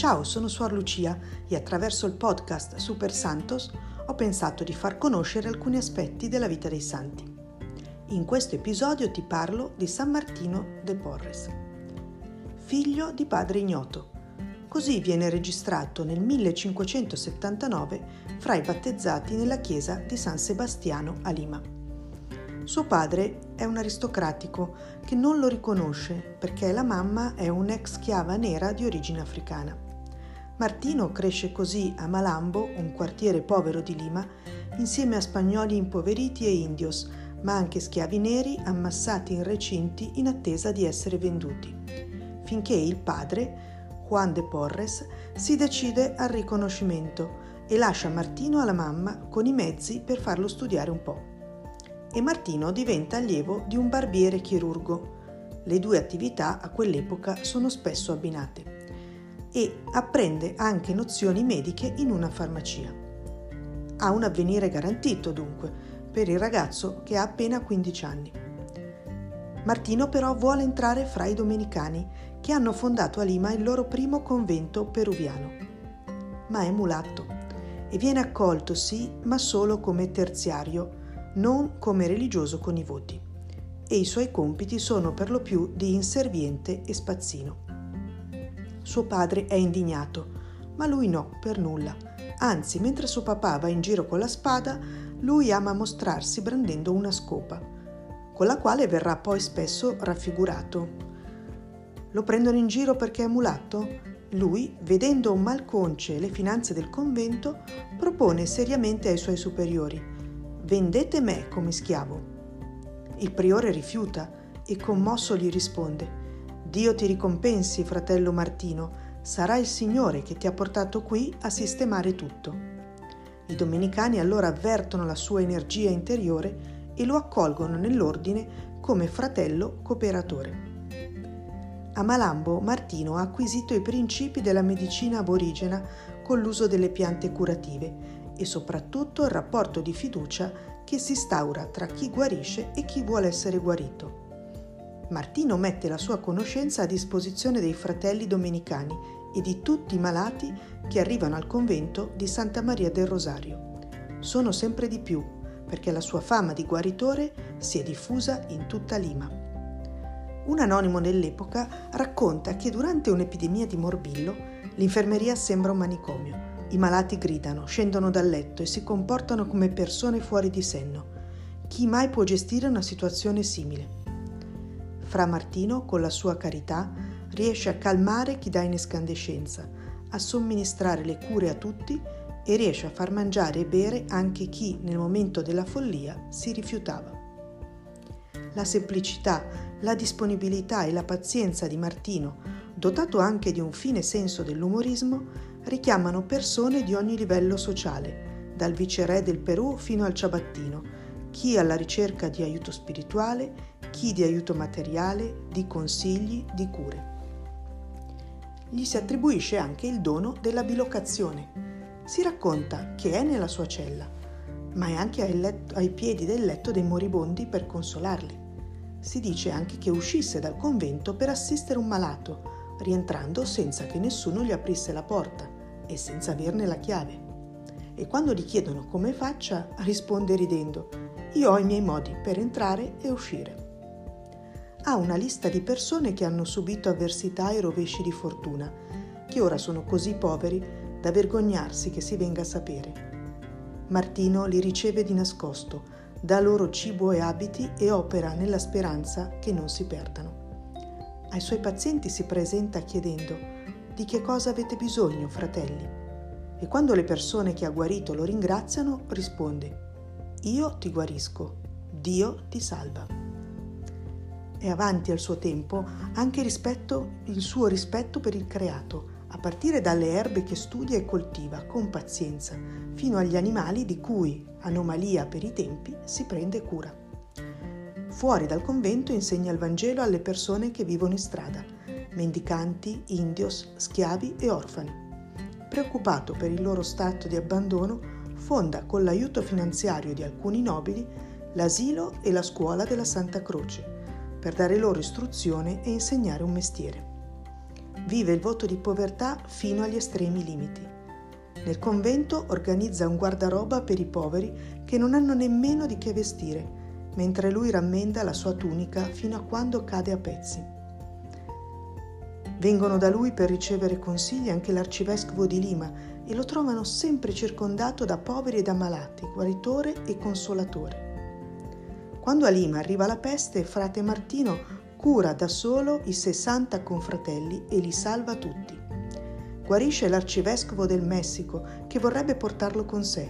Ciao, sono Suor Lucia e attraverso il podcast Super Santos ho pensato di far conoscere alcuni aspetti della vita dei santi. In questo episodio ti parlo di San Martino de Porres, figlio di padre ignoto. Così viene registrato nel 1579 fra i battezzati nella chiesa di San Sebastiano a Lima. Suo padre è un aristocratico che non lo riconosce perché la mamma è un'ex schiava nera di origine africana. Martino cresce così a Malambo, un quartiere povero di Lima, insieme a spagnoli impoveriti e indios, ma anche schiavi neri ammassati in recinti in attesa di essere venduti, finché il padre, Juan de Porres, si decide al riconoscimento e lascia Martino alla mamma con i mezzi per farlo studiare un po' e Martino diventa allievo di un barbiere chirurgo. Le due attività a quell'epoca sono spesso abbinate e apprende anche nozioni mediche in una farmacia. Ha un avvenire garantito dunque per il ragazzo che ha appena 15 anni. Martino però vuole entrare fra i domenicani che hanno fondato a Lima il loro primo convento peruviano. Ma è mulatto e viene accolto sì, ma solo come terziario non come religioso con i voti, e i suoi compiti sono per lo più di inserviente e spazzino. Suo padre è indignato, ma lui no, per nulla. Anzi, mentre suo papà va in giro con la spada, lui ama mostrarsi brandendo una scopa, con la quale verrà poi spesso raffigurato. Lo prendono in giro perché è mulatto? Lui, vedendo malconce le finanze del convento, propone seriamente ai suoi superiori vendete me come schiavo. Il priore rifiuta e commosso gli risponde, Dio ti ricompensi, fratello Martino, sarà il Signore che ti ha portato qui a sistemare tutto. I domenicani allora avvertono la sua energia interiore e lo accolgono nell'ordine come fratello cooperatore. A Malambo Martino ha acquisito i principi della medicina aborigena con l'uso delle piante curative e soprattutto il rapporto di fiducia che si instaura tra chi guarisce e chi vuole essere guarito. Martino mette la sua conoscenza a disposizione dei fratelli domenicani e di tutti i malati che arrivano al convento di Santa Maria del Rosario. Sono sempre di più perché la sua fama di guaritore si è diffusa in tutta Lima. Un anonimo dell'epoca racconta che durante un'epidemia di morbillo l'infermeria sembra un manicomio i malati gridano, scendono dal letto e si comportano come persone fuori di senno. Chi mai può gestire una situazione simile? Fra Martino, con la sua carità, riesce a calmare chi dà in escandescenza, a somministrare le cure a tutti e riesce a far mangiare e bere anche chi nel momento della follia si rifiutava. La semplicità, la disponibilità e la pazienza di Martino, dotato anche di un fine senso dell'umorismo, richiamano persone di ogni livello sociale, dal viceré del Perù fino al ciabattino, chi alla ricerca di aiuto spirituale, chi di aiuto materiale, di consigli, di cure. Gli si attribuisce anche il dono della bilocazione. Si racconta che è nella sua cella, ma è anche ai, letto, ai piedi del letto dei moribondi per consolarli. Si dice anche che uscisse dal convento per assistere un malato, rientrando senza che nessuno gli aprisse la porta e senza averne la chiave. E quando gli chiedono come faccia, risponde ridendo, io ho i miei modi per entrare e uscire. Ha una lista di persone che hanno subito avversità e rovesci di fortuna, che ora sono così poveri da vergognarsi che si venga a sapere. Martino li riceve di nascosto, dà loro cibo e abiti e opera nella speranza che non si perdano. Ai suoi pazienti si presenta chiedendo di che cosa avete bisogno, fratelli? E quando le persone che ha guarito lo ringraziano, risponde io ti guarisco, Dio ti salva. È avanti al suo tempo anche rispetto, il suo rispetto per il creato, a partire dalle erbe che studia e coltiva con pazienza, fino agli animali di cui, anomalia per i tempi, si prende cura. Fuori dal convento insegna il Vangelo alle persone che vivono in strada, mendicanti, indios, schiavi e orfani. Preoccupato per il loro stato di abbandono, fonda con l'aiuto finanziario di alcuni nobili l'asilo e la scuola della Santa Croce, per dare loro istruzione e insegnare un mestiere. vive il voto di povertà fino agli estremi limiti. Nel convento organizza un guardaroba per i poveri che non hanno nemmeno di che vestire, mentre lui rammenda la sua tunica fino a quando cade a pezzi. Vengono da lui per ricevere consigli anche l'arcivescovo di Lima e lo trovano sempre circondato da poveri ed ammalati, guaritore e consolatore. Quando a Lima arriva la peste, frate Martino cura da solo i 60 confratelli e li salva tutti. Guarisce l'arcivescovo del Messico che vorrebbe portarlo con sé.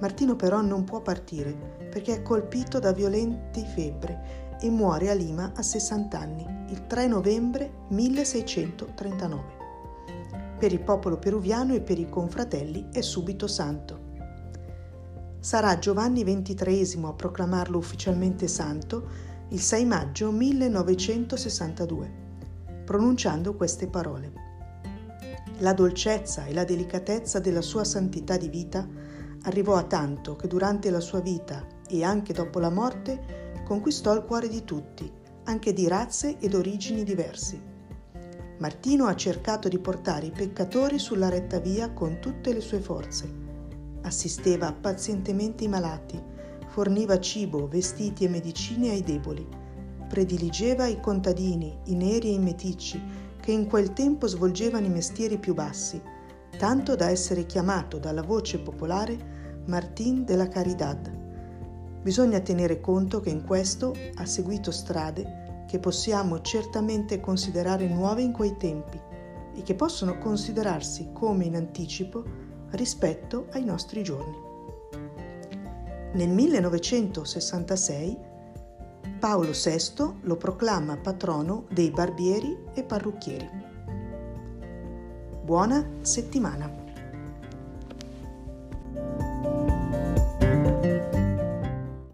Martino però non può partire perché è colpito da violenti febbre e muore a Lima a 60 anni, il 3 novembre 1639. Per il popolo peruviano e per i confratelli è subito santo. Sarà Giovanni XXIII a proclamarlo ufficialmente santo il 6 maggio 1962, pronunciando queste parole. La dolcezza e la delicatezza della sua santità di vita arrivò a tanto che durante la sua vita e anche dopo la morte conquistò il cuore di tutti, anche di razze ed origini diversi. Martino ha cercato di portare i peccatori sulla retta via con tutte le sue forze. Assisteva pazientemente i malati, forniva cibo, vestiti e medicine ai deboli, prediligeva i contadini, i neri e i meticci, che in quel tempo svolgevano i mestieri più bassi, tanto da essere chiamato dalla voce popolare Martin de la Caridad. Bisogna tenere conto che in questo ha seguito strade che possiamo certamente considerare nuove in quei tempi e che possono considerarsi come in anticipo rispetto ai nostri giorni. Nel 1966 Paolo VI lo proclama patrono dei barbieri e parrucchieri. Buona settimana!